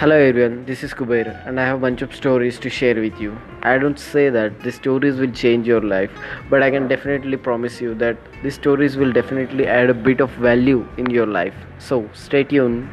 Hello everyone, this is Kubair and I have a bunch of stories to share with you. I don't say that the stories will change your life, but I can definitely promise you that the stories will definitely add a bit of value in your life. So stay tuned.